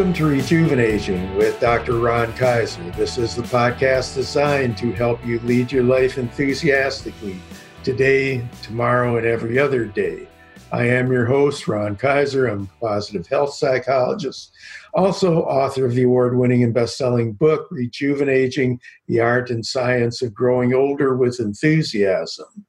Welcome to Rejuvenaging with Dr. Ron Kaiser. This is the podcast designed to help you lead your life enthusiastically today, tomorrow, and every other day. I am your host, Ron Kaiser. I'm a positive health psychologist, also author of the award winning and best selling book, Rejuvenaging the Art and Science of Growing Older with Enthusiasm.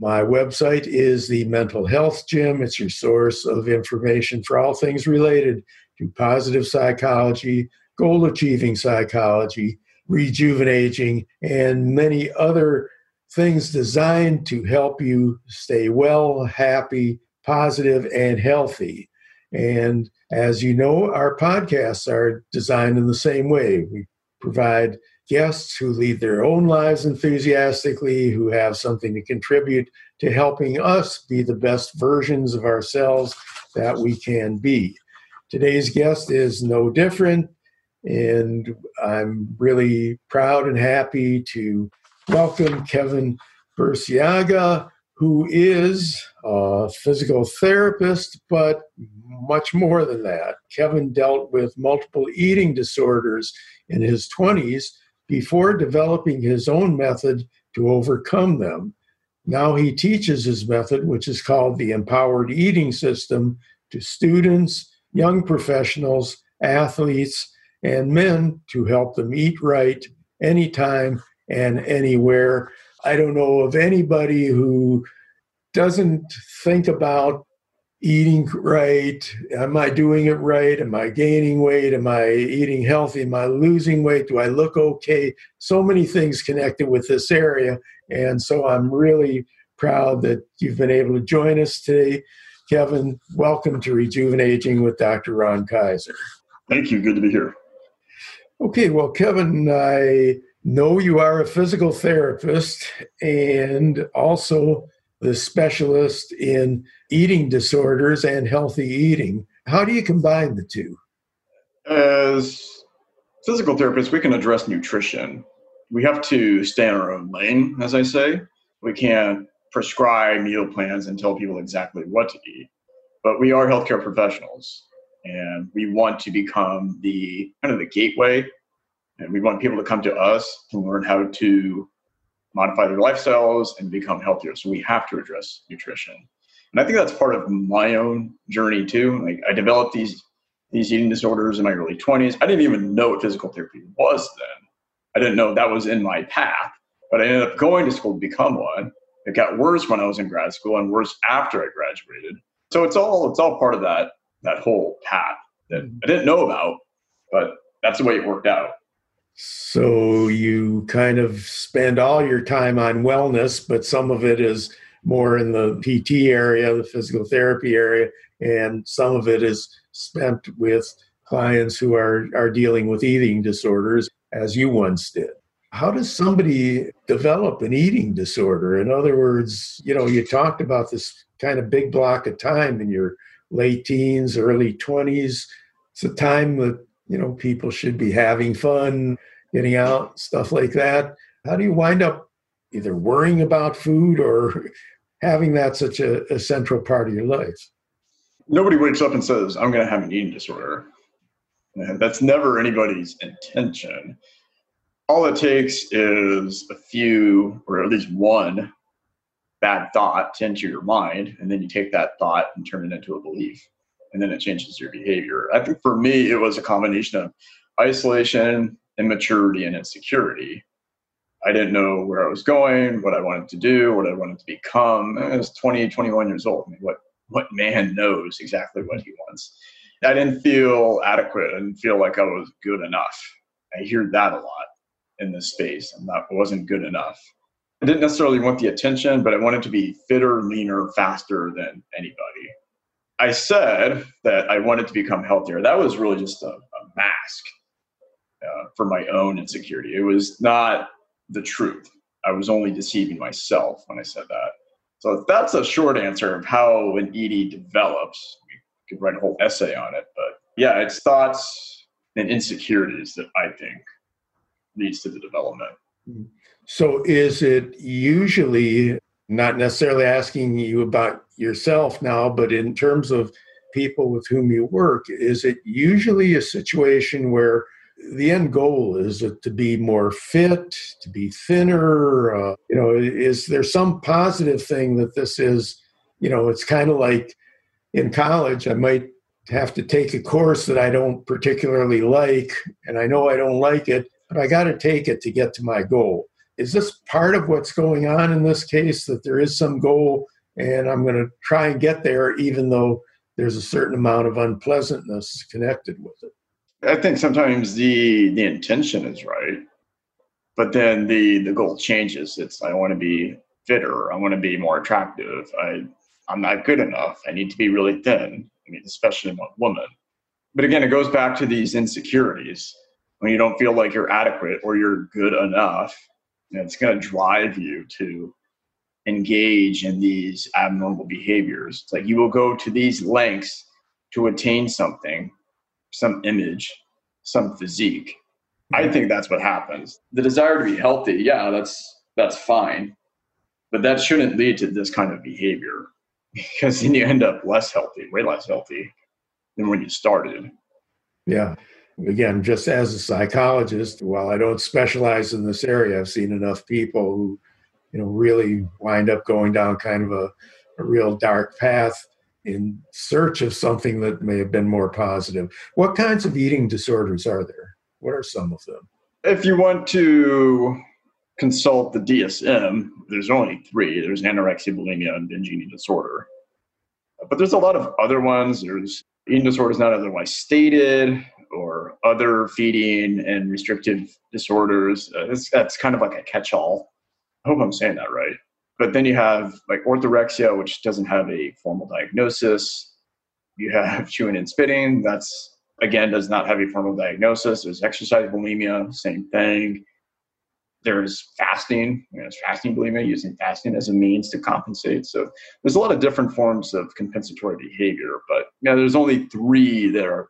My website is the Mental Health Gym. It's your source of information for all things related to positive psychology, goal achieving psychology, rejuvenating, and many other things designed to help you stay well, happy, positive, and healthy. And as you know, our podcasts are designed in the same way. We provide guests who lead their own lives enthusiastically, who have something to contribute to helping us be the best versions of ourselves that we can be. Today's guest is no different, and I'm really proud and happy to welcome Kevin Burciaga, who is a physical therapist, but much more than that. Kevin dealt with multiple eating disorders in his 20s before developing his own method to overcome them. Now he teaches his method, which is called the Empowered Eating System, to students young professionals, athletes, and men to help them eat right anytime and anywhere. I don't know of anybody who doesn't think about eating right. Am I doing it right? Am I gaining weight? Am I eating healthy? Am I losing weight? Do I look okay? So many things connected with this area. And so I'm really proud that you've been able to join us today. Kevin, welcome to Rejuvenaging with Dr. Ron Kaiser. Thank you. Good to be here. Okay, well, Kevin, I know you are a physical therapist and also the specialist in eating disorders and healthy eating. How do you combine the two? As physical therapists, we can address nutrition. We have to stay in our own lane, as I say. We can't prescribe meal plans and tell people exactly what to eat. But we are healthcare professionals and we want to become the kind of the gateway and we want people to come to us to learn how to modify their lifestyles and become healthier. So we have to address nutrition. And I think that's part of my own journey too. Like I developed these these eating disorders in my early 20s. I didn't even know what physical therapy was then. I didn't know that was in my path, but I ended up going to school to become one. It got worse when I was in grad school and worse after I graduated. So it's all it's all part of that that whole path that mm-hmm. I didn't know about, but that's the way it worked out. So you kind of spend all your time on wellness, but some of it is more in the PT area, the physical therapy area, and some of it is spent with clients who are, are dealing with eating disorders, as you once did how does somebody develop an eating disorder? In other words, you know, you talked about this kind of big block of time in your late teens, early 20s. It's a time that, you know, people should be having fun, getting out, stuff like that. How do you wind up either worrying about food or having that such a, a central part of your life? Nobody wakes up and says, I'm going to have an eating disorder. And that's never anybody's intention all it takes is a few, or at least one bad thought to enter your mind, and then you take that thought and turn it into a belief, and then it changes your behavior. I think for me, it was a combination of isolation, immaturity, and insecurity. I didn't know where I was going, what I wanted to do, what I wanted to become. I was 20, 21 years old. I mean, what, what man knows exactly what he wants? I didn't feel adequate. I didn't feel like I was good enough. I hear that a lot in this space, and that wasn't good enough. I didn't necessarily want the attention, but I wanted to be fitter, leaner, faster than anybody. I said that I wanted to become healthier. That was really just a, a mask uh, for my own insecurity. It was not the truth. I was only deceiving myself when I said that. So that's a short answer of how an ED develops. We could write a whole essay on it, but yeah, it's thoughts and insecurities that I think leads to the development. So, is it usually not necessarily asking you about yourself now, but in terms of people with whom you work, is it usually a situation where the end goal is it to be more fit, to be thinner? Uh, you know, is there some positive thing that this is? You know, it's kind of like in college, I might have to take a course that I don't particularly like, and I know I don't like it, but I got to take it to get to my goal. Is this part of what's going on in this case that there is some goal and I'm going to try and get there even though there's a certain amount of unpleasantness connected with it? I think sometimes the the intention is right, but then the the goal changes. It's I want to be fitter. I want to be more attractive. I I'm not good enough. I need to be really thin. I mean, especially in woman. But again, it goes back to these insecurities. When you don't feel like you're adequate or you're good enough, it's going to drive you to engage in these abnormal behaviors. It's like you will go to these lengths to attain something some image, some physique. I mm-hmm. think that's what happens. The desire to be healthy, yeah, that's that's fine. But that shouldn't lead to this kind of behavior because then you end up less healthy, way less healthy than when you started. Yeah. Again, just as a psychologist, while I don't specialize in this area, I've seen enough people who, you know, really wind up going down kind of a, a real dark path in search of something that may have been more positive. What kinds of eating disorders are there? What are some of them? If you want to consult the DSM, there's only three there's anorexia, bulimia, and binge eating disorder. But there's a lot of other ones. There's eating disorders not otherwise stated, or other feeding and restrictive disorders. Uh, that's kind of like a catch all. I hope I'm saying that right. But then you have like orthorexia, which doesn't have a formal diagnosis. You have chewing and spitting. That's again does not have a formal diagnosis. There's exercise bulimia, same thing. There's fasting. You know, there's fasting bulimia, using fasting as a means to compensate. So there's a lot of different forms of compensatory behavior. But yeah, there's only three that are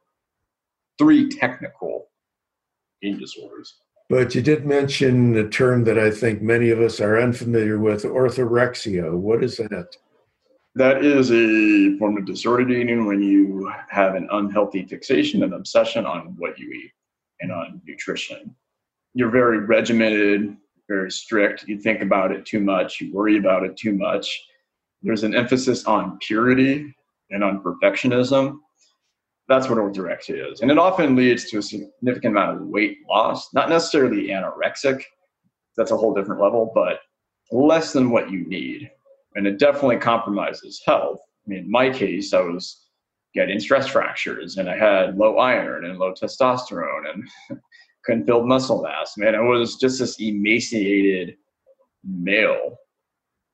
three technical eating disorders. But you did mention a term that I think many of us are unfamiliar with orthorexia. What is that? That is a form of disordered eating when you have an unhealthy fixation and obsession on what you eat and on nutrition. You're very regimented, very strict. You think about it too much, you worry about it too much. There's an emphasis on purity and on perfectionism that's what orthorexia is. And it often leads to a significant amount of weight loss, not necessarily anorexic, that's a whole different level, but less than what you need. And it definitely compromises health. I mean, in my case, I was getting stress fractures and I had low iron and low testosterone and couldn't build muscle mass. Man, I was just this emaciated male.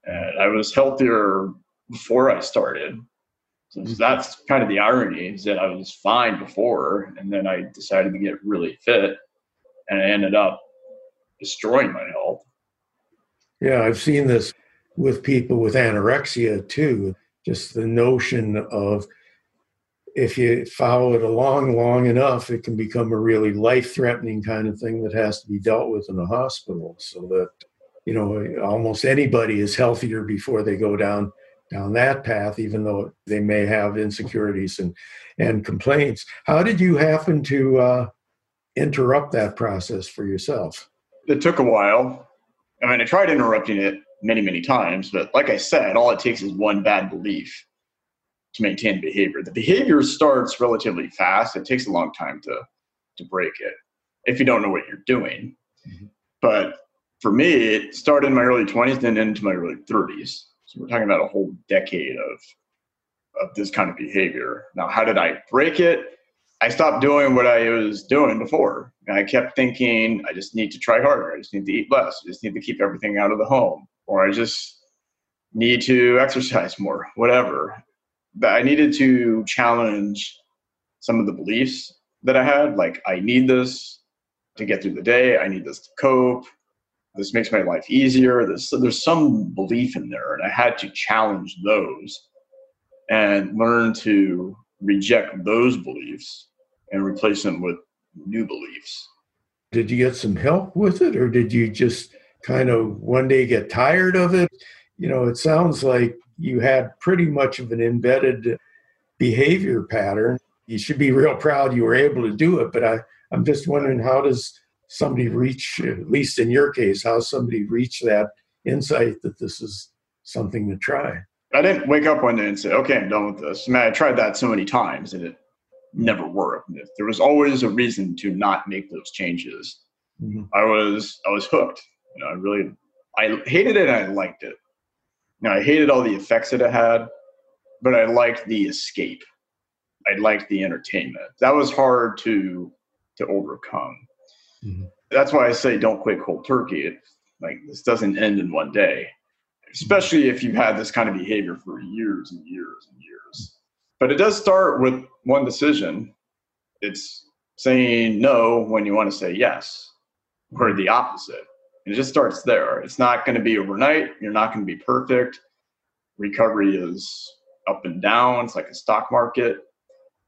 And I was healthier before I started so that's kind of the irony is that I was fine before, and then I decided to get really fit, and I ended up destroying my health. Yeah, I've seen this with people with anorexia too. Just the notion of if you follow it along long enough, it can become a really life threatening kind of thing that has to be dealt with in a hospital. So that, you know, almost anybody is healthier before they go down down that path, even though they may have insecurities and, and complaints. How did you happen to uh, interrupt that process for yourself? It took a while. I mean, I tried interrupting it many, many times, but like I said, all it takes is one bad belief to maintain behavior. The behavior starts relatively fast. It takes a long time to to break it if you don't know what you're doing. Mm-hmm. But for me, it started in my early 20s and into my early 30s. So we're talking about a whole decade of of this kind of behavior. Now, how did I break it? I stopped doing what I was doing before. I kept thinking, I just need to try harder. I just need to eat less. I just need to keep everything out of the home. Or I just need to exercise more, whatever. But I needed to challenge some of the beliefs that I had. Like, I need this to get through the day. I need this to cope this makes my life easier. There's, there's some belief in there, and I had to challenge those and learn to reject those beliefs and replace them with new beliefs. Did you get some help with it, or did you just kind of one day get tired of it? You know, it sounds like you had pretty much of an embedded behavior pattern. You should be real proud you were able to do it, but I, I'm just wondering how does somebody reach, at least in your case, how somebody reach that insight that this is something to try? I didn't wake up one day and say, okay, I'm done with this. I mean, I tried that so many times and it never worked. There was always a reason to not make those changes. Mm-hmm. I was I was hooked. You know, I really I hated it and I liked it. You know, I hated all the effects that it had, but I liked the escape. I liked the entertainment. That was hard to to overcome. Mm-hmm. That's why I say don't quit cold turkey. It, like this doesn't end in one day, especially if you've had this kind of behavior for years and years and years. But it does start with one decision. It's saying no when you want to say yes, or the opposite. And It just starts there. It's not going to be overnight. You're not going to be perfect. Recovery is up and down. It's like a stock market.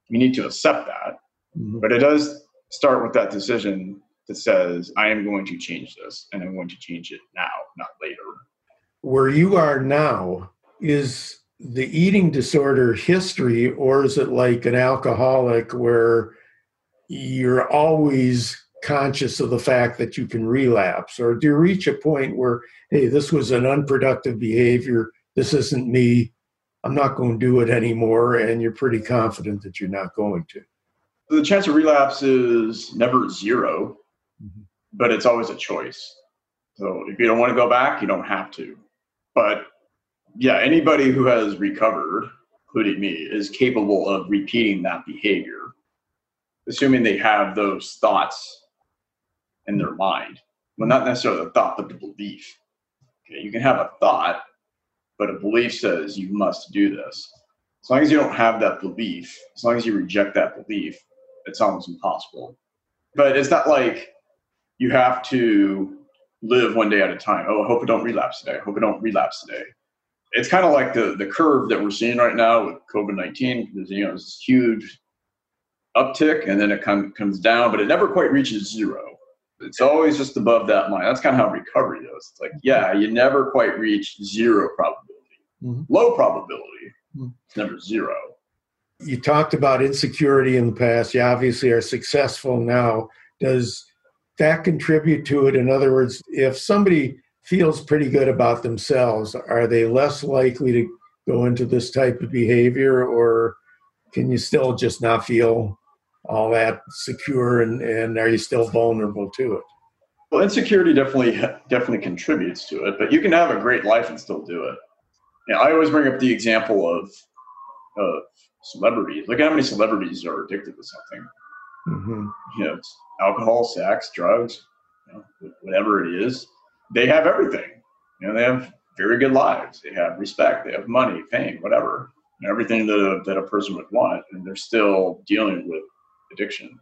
You need to accept that. Mm-hmm. But it does start with that decision that says, I am going to change this and I'm going to change it now, not later. Where you are now, is the eating disorder history, or is it like an alcoholic where you're always conscious of the fact that you can relapse? Or do you reach a point where, hey, this was an unproductive behavior, this isn't me, I'm not going to do it anymore, and you're pretty confident that you're not going to? The chance of relapse is never 0 mm-hmm. but it's always a choice. So if you don't want to go back, you don't have to. But yeah, anybody who has recovered, including me, is capable of repeating that behavior, assuming they have those thoughts in their mind. Well, not necessarily the thought, but the belief. Okay, you can have a thought, but a belief says you must do this. As long as you don't have that belief, as long as you reject that belief, it's almost impossible. But it's not like you have to live one day at a time. Oh, I hope I don't relapse today. I hope I don't relapse today. It's kind of like the the curve that we're seeing right now with COVID nineteen. There's you know this huge uptick and then it come, comes down, but it never quite reaches zero. It's always just above that line. That's kind of how recovery is. It's like, yeah, you never quite reach zero probability. Mm-hmm. Low probability, mm-hmm. never zero. You talked about insecurity in the past. You obviously are successful now. Does that contribute to it? In other words, if somebody feels pretty good about themselves, are they less likely to go into this type of behavior, or can you still just not feel all that secure, and, and are you still vulnerable to it? Well, insecurity definitely definitely contributes to it, but you can have a great life and still do it. You know, I always bring up the example of of celebrities. Look at how many celebrities are addicted to something. Mm-hmm. You know, alcohol, sex, drugs, you know, whatever it is. They have everything. You know, they have very good lives. They have respect. They have money, fame, whatever, everything that a, that a person would want, and they're still dealing with addiction.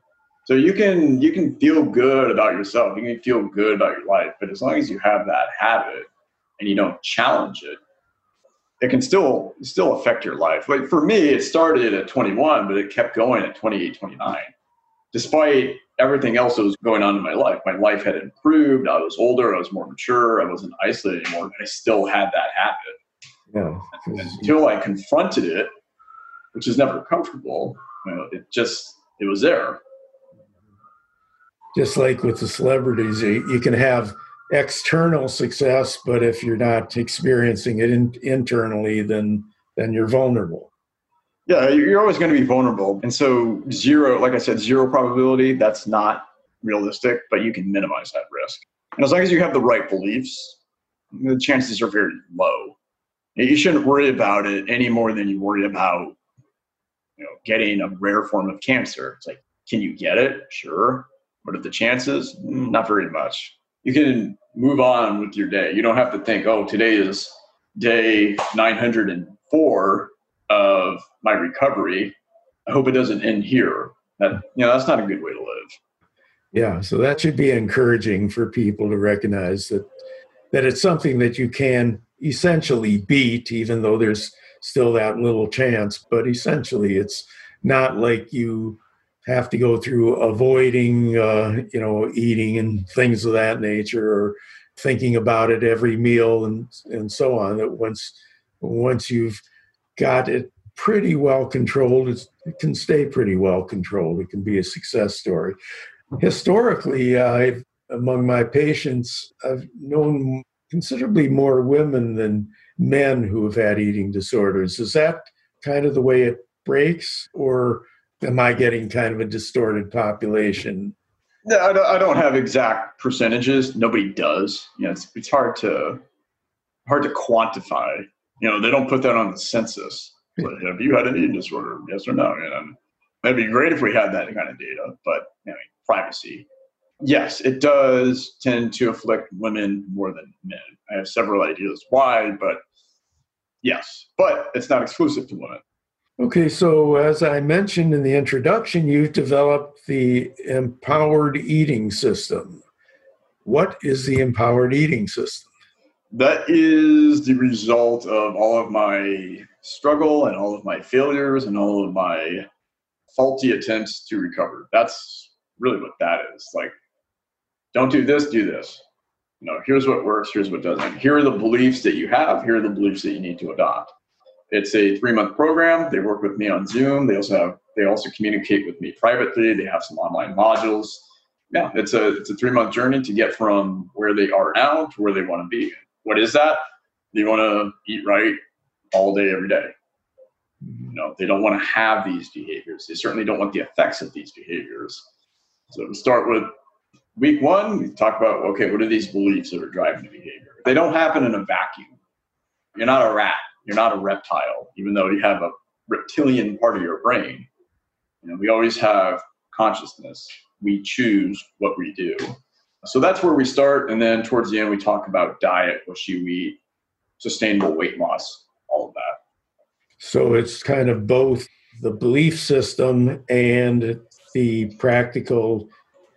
So you can you can feel good about yourself. You can feel good about your life, but as long as you have that habit and you don't challenge it, it can still still affect your life. Like for me, it started at 21, but it kept going at 28, 29. Despite everything else that was going on in my life, my life had improved. I was older. I was more mature. I wasn't isolated anymore. I still had that habit. Yeah. Until I confronted it, which is never comfortable. You know, it just it was there. Just like with the celebrities, you can have external success, but if you're not experiencing it in, internally, then then you're vulnerable. Yeah, you're always going to be vulnerable, and so zero, like I said, zero probability. That's not realistic, but you can minimize that risk. And as long as you have the right beliefs, the chances are very low. You shouldn't worry about it any more than you worry about you know, getting a rare form of cancer. It's like, can you get it? Sure. What are the chances? Mm, not very much. You can move on with your day. You don't have to think, oh, today is day 904 of my recovery. I hope it doesn't end here. That you know, that's not a good way to live. Yeah, so that should be encouraging for people to recognize that that it's something that you can essentially beat, even though there's still that little chance. But essentially, it's not like you have to go through avoiding, uh, you know, eating and things of that nature, or thinking about it every meal and and so on. That once once you've got it pretty well controlled, it's, it can stay pretty well controlled. It can be a success story. Historically, uh, among my patients, I've known considerably more women than men who have had eating disorders. Is that kind of the way it breaks, or am I getting kind of a distorted population? Yeah, I don't, I don't have exact percentages. Nobody does. You know, it's, it's hard to hard to quantify. You know, they don't put that on the census. Have you had an eating disorder? Yes or no? And it'd be great if we had that kind of data, but you know, privacy. Yes, it does tend to afflict women more than men. I have several ideas why, but yes, but it's not exclusive to women. Okay, so as I mentioned in the introduction, you've developed the empowered eating system. What is the empowered eating system? That is the result of all of my struggle and all of my failures and all of my faulty attempts to recover. That's really what that is. Like, don't do this, do this. You know, here's what works, here's what doesn't. Here are the beliefs that you have, here are the beliefs that you need to adopt. It's a three month program. They work with me on Zoom. They also have they also communicate with me privately. They have some online modules. Yeah, it's a it's a three month journey to get from where they are now to where they want to be. What is that? They want to eat right all day, every day. Mm-hmm. You know, they don't want to have these behaviors. They certainly don't want the effects of these behaviors. So we start with week one. We talk about okay, what are these beliefs that are driving the behavior? They don't happen in a vacuum. You're not a rat you're not a reptile, even though you have a reptilian part of your brain. You know, we always have consciousness. We choose what we do. So that's where we start. And then towards the end, we talk about diet, what you eat, sustainable weight loss, all of that. So it's kind of both the belief system and the practical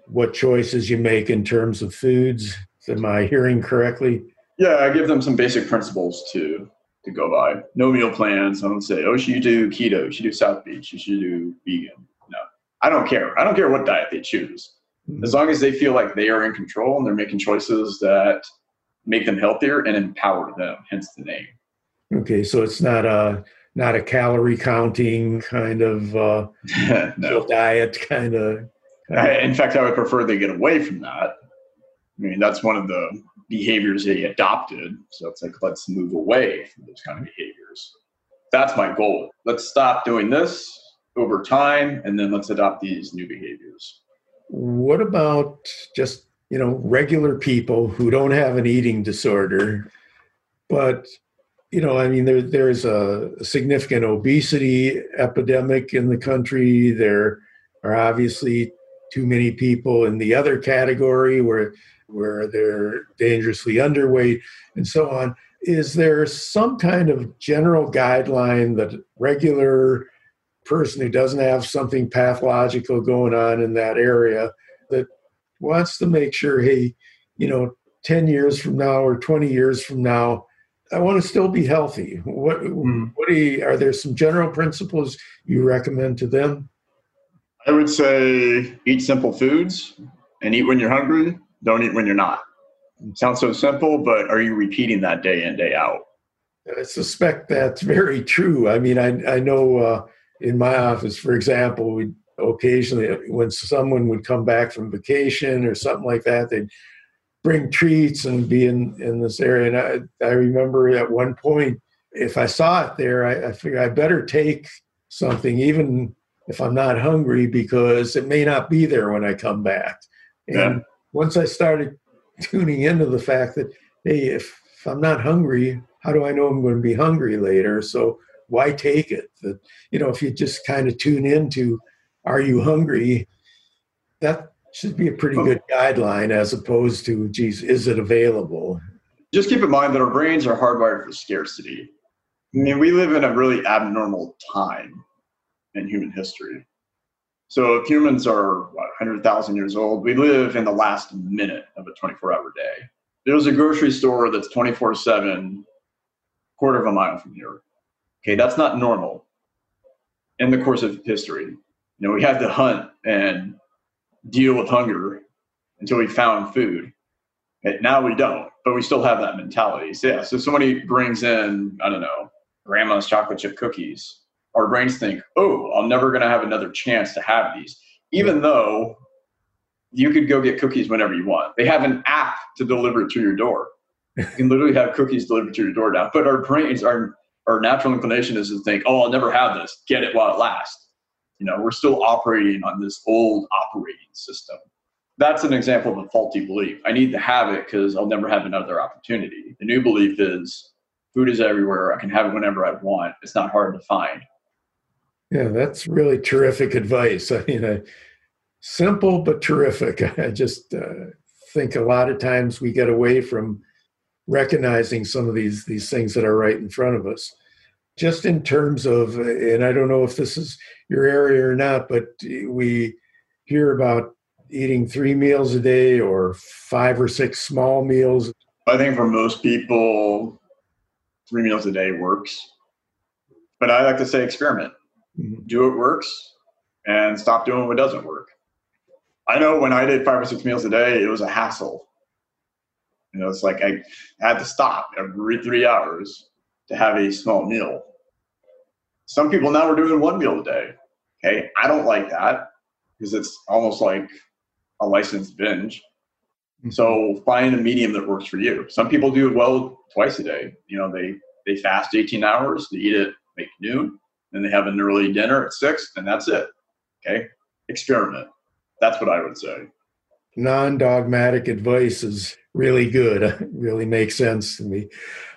what choices you make in terms of foods. Am I hearing correctly? Yeah, I give them some basic principles to to go by. No meal plans. I don't say, oh, should you do keto? You do South Beach. You should do vegan. No, I don't care. I don't care what diet they choose. Mm-hmm. As long as they feel like they are in control and they're making choices that make them healthier and empower them, hence the name. Okay, so it's not a not a calorie counting kind of uh, no. diet kind of. in fact, I would prefer they get away from that. I mean, that's one of the behaviors they adopted. So it's like, let's move away from those kind of behaviors. That's my goal. Let's stop doing this over time and then let's adopt these new behaviors. What about just, you know, regular people who don't have an eating disorder, but you know, I mean, there, there's a significant obesity epidemic in the country. There are obviously too many people in the other category where where they're dangerously underweight and so on. Is there some kind of general guideline that regular person who doesn't have something pathological going on in that area that wants to make sure, hey, you know, 10 years from now or 20 years from now, I want to still be healthy. What, mm. what you, are there some general principles you recommend to them? I would say eat simple foods and eat when you're hungry don't eat when you're not. It sounds so simple, but are you repeating that day in, day out? I suspect that's very true. I mean, I, I know uh, in my office, for example, we occasionally, when someone would come back from vacation or something like that, they'd bring treats and be in, in this area. And I, I remember at one point, if I saw it there, I, I figured I better take something, even if I'm not hungry, because it may not be there when I come back. And yeah once I started tuning into the fact that, hey, if, if I'm not hungry, how do I know I'm going to be hungry later? So why take it? That you know, if you just kind of tune into, are you hungry? That should be a pretty oh. good guideline as opposed to, geez, is it available? Just keep in mind that our brains are hardwired for scarcity. I mean, we live in a really abnormal time in human history. So if humans are what, 100,000 years old, we live in the last minute of a 24 hour day. There's a grocery store that's 24 7, quarter of a mile from here. Okay, that's not normal in the course of history. You know, we had to hunt and deal with hunger until we found food. And now we don't, but we still have that mentality. So yeah, so somebody brings in, I don't know, grandma's chocolate chip cookies our brains think, oh, I'm never going to have another chance to have these, even though you could go get cookies whenever you want. They have an app to deliver it to your door. You can literally have cookies delivered to your door now. But our brains, our our natural inclination is to think, oh, I'll never have this. Get it while it lasts. You know, we're still operating on this old operating system. That's an example of a faulty belief. I need to have it because I'll never have another opportunity. The new belief is food is everywhere. I can have it whenever I want. It's not hard to find. Yeah, that's really terrific advice. I mean, uh, simple but terrific. I just uh, think a lot of times we get away from recognizing some of these these things that are right in front of us. Just in terms of, and I don't know if this is your area or not, but we hear about eating three meals a day or five or six small meals. I think for most people, three meals a day works. But I like to say experiment. Mm-hmm. Do what works and stop doing what doesn't work. I know when I did five or six meals a day, it was a hassle. You know, it's like I had to stop every three hours to have a small meal. Some people now are doing one meal a day. Okay, I don't like that because it's almost like a licensed binge. Mm-hmm. So find a medium that works for you. Some people do it well twice a day. You know, they they fast 18 hours, they eat at make noon, then they have an early dinner at six, and that's it. Okay, experiment. That's what I would say. Non dogmatic advice is really good. Really makes sense to me.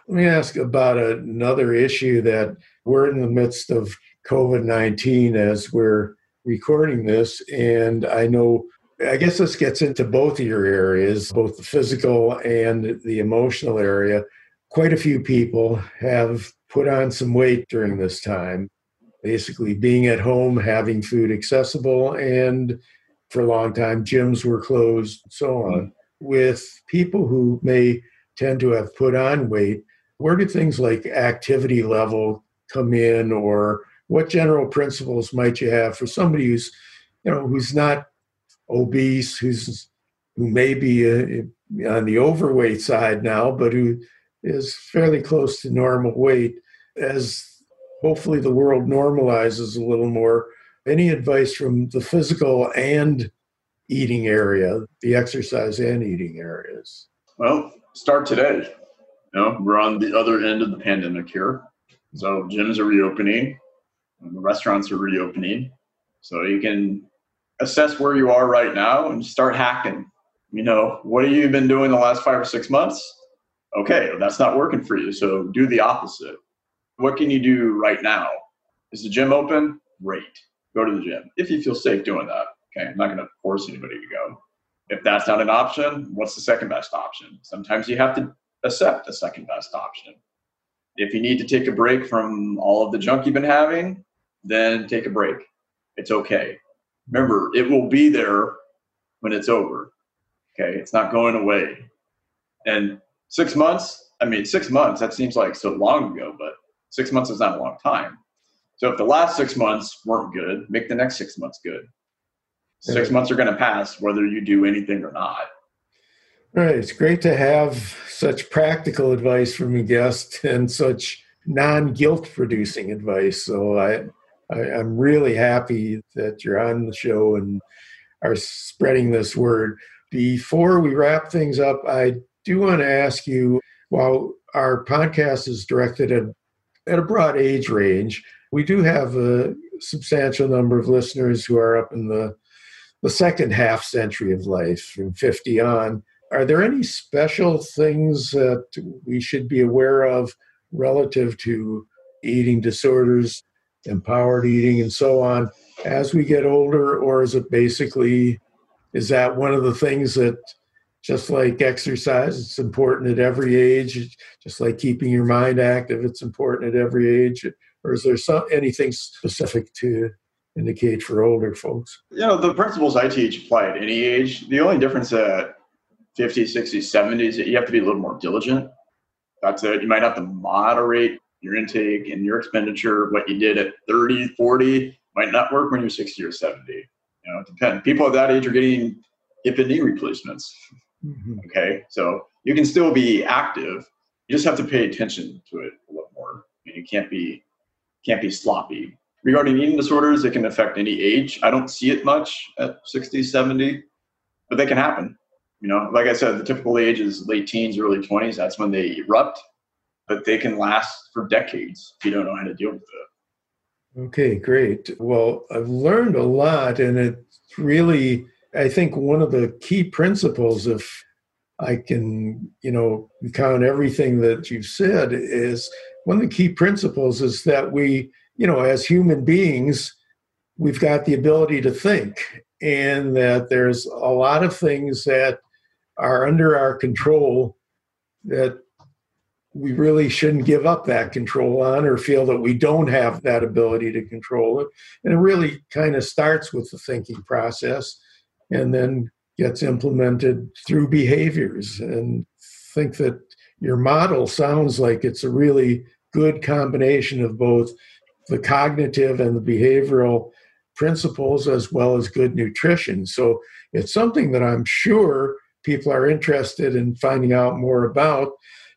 Let me ask about another issue that we're in the midst of COVID 19 as we're recording this. And I know, I guess this gets into both of your areas, both the physical and the emotional area. Quite a few people have put on some weight during this time, basically being at home, having food accessible, and for a long time, gyms were closed, and so on. With people who may tend to have put on weight, where do things like activity level come in, or what general principles might you have for somebody who's, you know, who's not obese, who's who may be uh, on the overweight side now, but who is fairly close to normal weight as hopefully the world normalizes a little more any advice from the physical and eating area, the exercise and eating areas? Well, start today. You know, we're on the other end of the pandemic here. So gyms are reopening, the restaurants are reopening. So you can assess where you are right now and start hacking. You know, what have you been doing the last five or six months? Okay, that's not working for you. So do the opposite. What can you do right now? Is the gym open? Great go to the gym if you feel safe doing that. Okay, I'm not going to force anybody to go. If that's not an option, what's the second best option? Sometimes you have to accept the second best option. If you need to take a break from all of the junk you've been having, then take a break. It's okay. Remember, it will be there when it's over. Okay, it's not going away. And six months, I mean, six months, that seems like so long ago, but six months is not a long time. So if the last six months weren't good, make the next six months good. Six months are going to pass whether you do anything or not. Right. It's great to have such practical advice from a guest and such non-guilt producing advice. So I, I I'm really happy that you're on the show and are spreading this word. Before we wrap things up, I do want to ask you while our podcast is directed at, at a broad age range, we do have a substantial number of listeners who are up in the the second half century of life from 50 on. Are there any special things that we should be aware of relative to eating disorders empowered eating and so on as we get older or is it basically is that one of the things that just like exercise it's important at every age just like keeping your mind active it's important at every age or is there some anything specific to indicate for older folks? You know, the principles I teach apply at any age. The only difference at 50s, 60s, 70s is that you have to be a little more diligent. That's it. You might have to moderate your intake and your expenditure. What you did at 30, 40 might not work when you're 60 or 70. You know, it depends. People at that age are getting hip and knee replacements. Mm-hmm. Okay, so you can still be active. You just have to pay attention to it a little more. You can't be can't be sloppy. regarding eating disorders, it can affect any age. I don't see it much at 60, 70, but they can happen. You know, like I said, the typical age is late teens, early 20s. That's when they erupt, but they can last for decades if you don't know how to deal with it. Okay, great. Well, I've learned a lot, and it's really, I think, one of the key principles, if I can, you know, count everything that you've said, is one of the key principles is that we you know, as human beings, we've got the ability to think, and that there's a lot of things that are under our control that we really shouldn't give up that control on or feel that we don't have that ability to control it. And it really kind of starts with the thinking process and then gets implemented through behaviors. And think that your model sounds like it's a really good combination of both the cognitive and the behavioral principles as well as good nutrition. So it's something that I'm sure people are interested in finding out more about.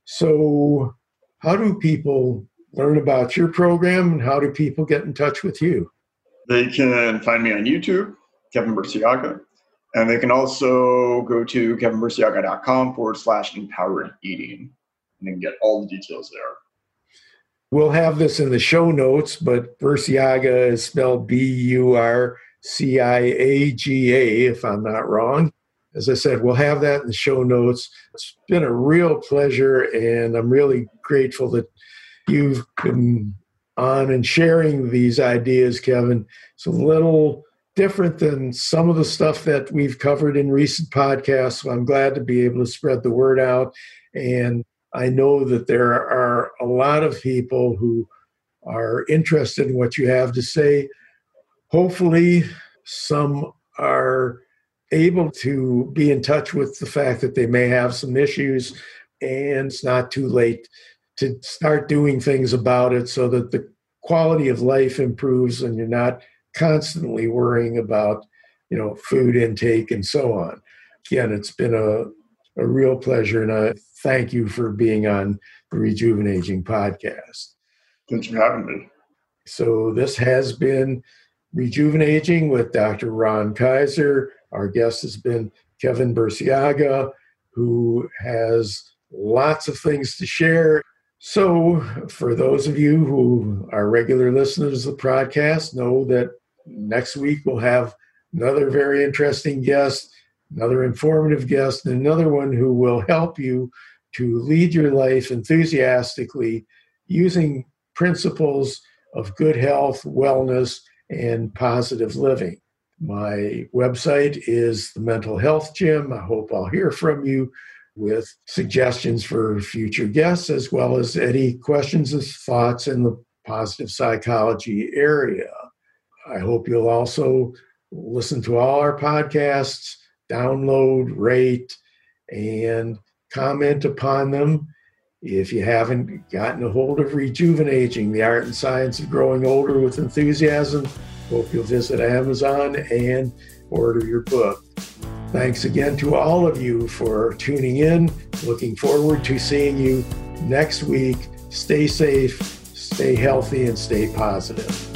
So, how do people learn about your program and how do people get in touch with you? They can uh, find me on YouTube, Kevin Burciaga, and they can also go to kevinburciaga.com forward slash empowered eating and then get all the details there. We'll have this in the show notes, but Burciaga is spelled B U R C I A G A, if I'm not wrong. As I said, we'll have that in the show notes. It's been a real pleasure, and I'm really grateful that you've been on and sharing these ideas, Kevin. It's a little different than some of the stuff that we've covered in recent podcasts. So I'm glad to be able to spread the word out and I know that there are a lot of people who are interested in what you have to say. Hopefully, some are able to be in touch with the fact that they may have some issues and it's not too late to start doing things about it so that the quality of life improves and you're not constantly worrying about you know food intake and so on again it's been a, a real pleasure and i thank you for being on the Rejuvenaging podcast. Thanks for having me. So, this has been Rejuvenaging with Dr. Ron Kaiser. Our guest has been Kevin Burciaga, who has lots of things to share. So, for those of you who are regular listeners of the podcast, know that next week we'll have another very interesting guest another informative guest, and another one who will help you to lead your life enthusiastically using principles of good health, wellness, and positive living. My website is the Mental Health Gym. I hope I'll hear from you with suggestions for future guests, as well as any questions and thoughts in the positive psychology area. I hope you'll also listen to all our podcasts download, rate, and comment upon them. If you haven't gotten a hold of Rejuvenaging, the art and science of growing older with enthusiasm, hope you'll visit Amazon and order your book. Thanks again to all of you for tuning in. Looking forward to seeing you next week. Stay safe, stay healthy, and stay positive.